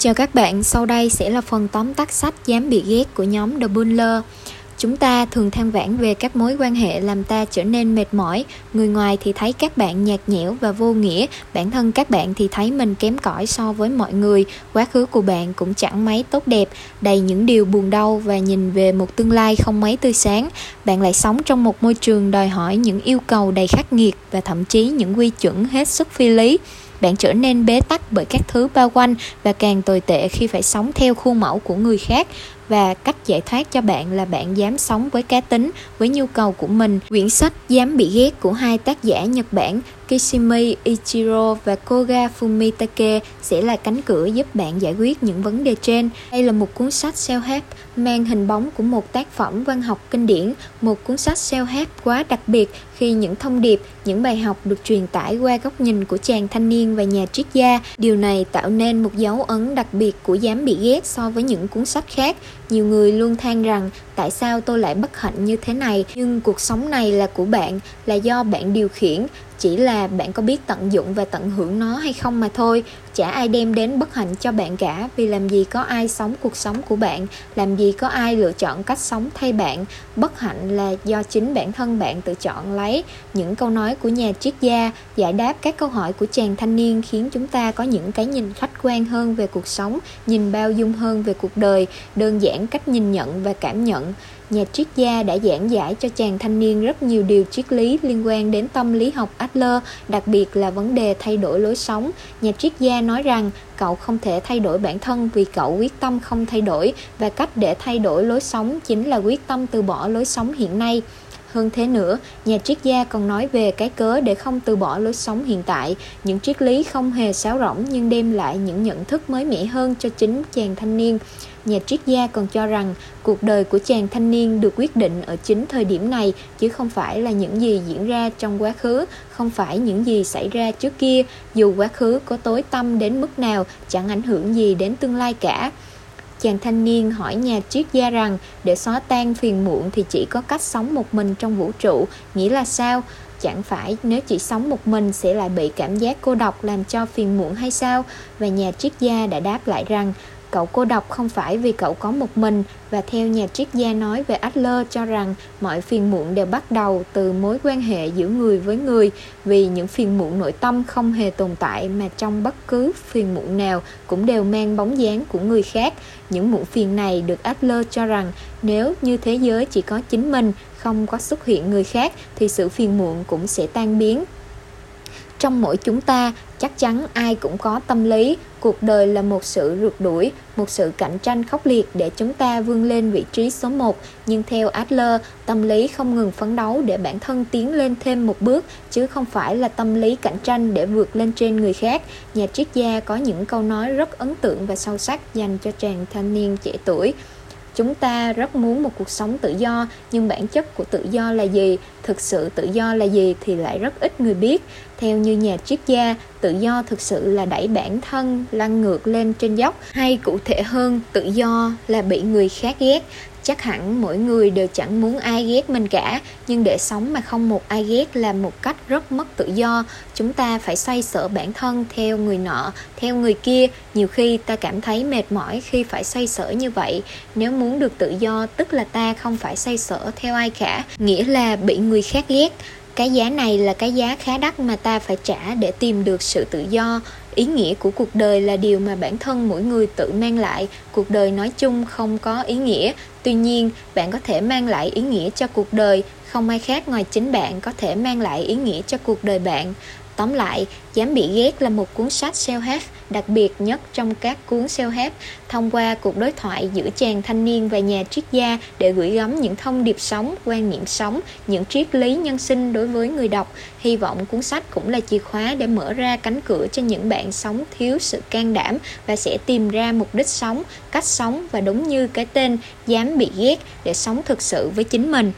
Chào các bạn, sau đây sẽ là phần tóm tắt sách Dám bị ghét của nhóm The Buller. Chúng ta thường than vãn về các mối quan hệ làm ta trở nên mệt mỏi. Người ngoài thì thấy các bạn nhạt nhẽo và vô nghĩa, bản thân các bạn thì thấy mình kém cỏi so với mọi người. Quá khứ của bạn cũng chẳng mấy tốt đẹp, đầy những điều buồn đau và nhìn về một tương lai không mấy tươi sáng. Bạn lại sống trong một môi trường đòi hỏi những yêu cầu đầy khắc nghiệt và thậm chí những quy chuẩn hết sức phi lý bạn trở nên bế tắc bởi các thứ bao quanh và càng tồi tệ khi phải sống theo khuôn mẫu của người khác và cách giải thoát cho bạn là bạn dám sống với cá tính, với nhu cầu của mình. Quyển sách Dám bị ghét của hai tác giả Nhật Bản Kishimi Ichiro và Koga Fumitake sẽ là cánh cửa giúp bạn giải quyết những vấn đề trên. Đây là một cuốn sách self-help mang hình bóng của một tác phẩm văn học kinh điển, một cuốn sách self-help quá đặc biệt khi những thông điệp, những bài học được truyền tải qua góc nhìn của chàng thanh niên và nhà triết gia. Điều này tạo nên một dấu ấn đặc biệt của dám bị ghét so với những cuốn sách khác. Nhiều người luôn than rằng tại sao tôi lại bất hạnh như thế này, nhưng cuộc sống này là của bạn, là do bạn điều khiển, chỉ là bạn có biết tận dụng và tận hưởng nó hay không mà thôi. Chả ai đem đến bất hạnh cho bạn cả. Vì làm gì có ai sống cuộc sống của bạn? Làm gì có ai lựa chọn cách sống thay bạn? Bất hạnh là do chính bản thân bạn tự chọn lấy. Những câu nói của nhà triết gia giải đáp các câu hỏi của chàng thanh niên khiến chúng ta có những cái nhìn khách quan hơn về cuộc sống, nhìn bao dung hơn về cuộc đời, đơn giản cách nhìn nhận và cảm nhận nhà triết gia đã giảng giải cho chàng thanh niên rất nhiều điều triết lý liên quan đến tâm lý học Adler, đặc biệt là vấn đề thay đổi lối sống. Nhà triết gia nói rằng cậu không thể thay đổi bản thân vì cậu quyết tâm không thay đổi và cách để thay đổi lối sống chính là quyết tâm từ bỏ lối sống hiện nay. Hơn thế nữa, nhà triết gia còn nói về cái cớ để không từ bỏ lối sống hiện tại, những triết lý không hề sáo rỗng nhưng đem lại những nhận thức mới mẻ hơn cho chính chàng thanh niên. Nhà triết gia còn cho rằng cuộc đời của chàng thanh niên được quyết định ở chính thời điểm này chứ không phải là những gì diễn ra trong quá khứ, không phải những gì xảy ra trước kia, dù quá khứ có tối tâm đến mức nào chẳng ảnh hưởng gì đến tương lai cả. Chàng thanh niên hỏi nhà triết gia rằng để xóa tan phiền muộn thì chỉ có cách sống một mình trong vũ trụ, nghĩa là sao? Chẳng phải nếu chỉ sống một mình sẽ lại bị cảm giác cô độc làm cho phiền muộn hay sao? Và nhà triết gia đã đáp lại rằng Cậu cô độc không phải vì cậu có một mình. Và theo nhà triết gia nói về Adler cho rằng mọi phiền muộn đều bắt đầu từ mối quan hệ giữa người với người. Vì những phiền muộn nội tâm không hề tồn tại mà trong bất cứ phiền muộn nào cũng đều mang bóng dáng của người khác. Những muộn phiền này được Adler cho rằng nếu như thế giới chỉ có chính mình, không có xuất hiện người khác thì sự phiền muộn cũng sẽ tan biến trong mỗi chúng ta, chắc chắn ai cũng có tâm lý. Cuộc đời là một sự rượt đuổi, một sự cạnh tranh khốc liệt để chúng ta vươn lên vị trí số 1 nhưng theo Adler, tâm lý không ngừng phấn đấu để bản thân tiến lên thêm một bước, chứ không phải là tâm lý cạnh tranh để vượt lên trên người khác. Nhà triết gia có những câu nói rất ấn tượng và sâu sắc dành cho chàng thanh niên trẻ tuổi chúng ta rất muốn một cuộc sống tự do, nhưng bản chất của tự do là gì? Thực sự tự do là gì thì lại rất ít người biết. Theo như nhà triết gia, tự do thực sự là đẩy bản thân lăn ngược lên trên dốc. Hay cụ thể hơn, tự do là bị người khác ghét chắc hẳn mỗi người đều chẳng muốn ai ghét mình cả, nhưng để sống mà không một ai ghét là một cách rất mất tự do. Chúng ta phải xoay sở bản thân theo người nọ, theo người kia. Nhiều khi ta cảm thấy mệt mỏi khi phải xoay sở như vậy. Nếu muốn được tự do, tức là ta không phải xoay sở theo ai cả, nghĩa là bị người khác ghét. Cái giá này là cái giá khá đắt mà ta phải trả để tìm được sự tự do ý nghĩa của cuộc đời là điều mà bản thân mỗi người tự mang lại. Cuộc đời nói chung không có ý nghĩa. Tuy nhiên, bạn có thể mang lại ý nghĩa cho cuộc đời. Không ai khác ngoài chính bạn có thể mang lại ý nghĩa cho cuộc đời bạn. Tóm lại, Dám bị ghét là một cuốn sách self-help đặc biệt nhất trong các cuốn self-help thông qua cuộc đối thoại giữa chàng thanh niên và nhà triết gia để gửi gắm những thông điệp sống, quan niệm sống, những triết lý nhân sinh đối với người đọc. Hy vọng cuốn sách cũng là chìa khóa để mở ra cánh cửa cho những bạn sống thiếu sự can đảm và sẽ tìm ra mục đích sống, cách sống và đúng như cái tên Dám bị ghét để sống thực sự với chính mình.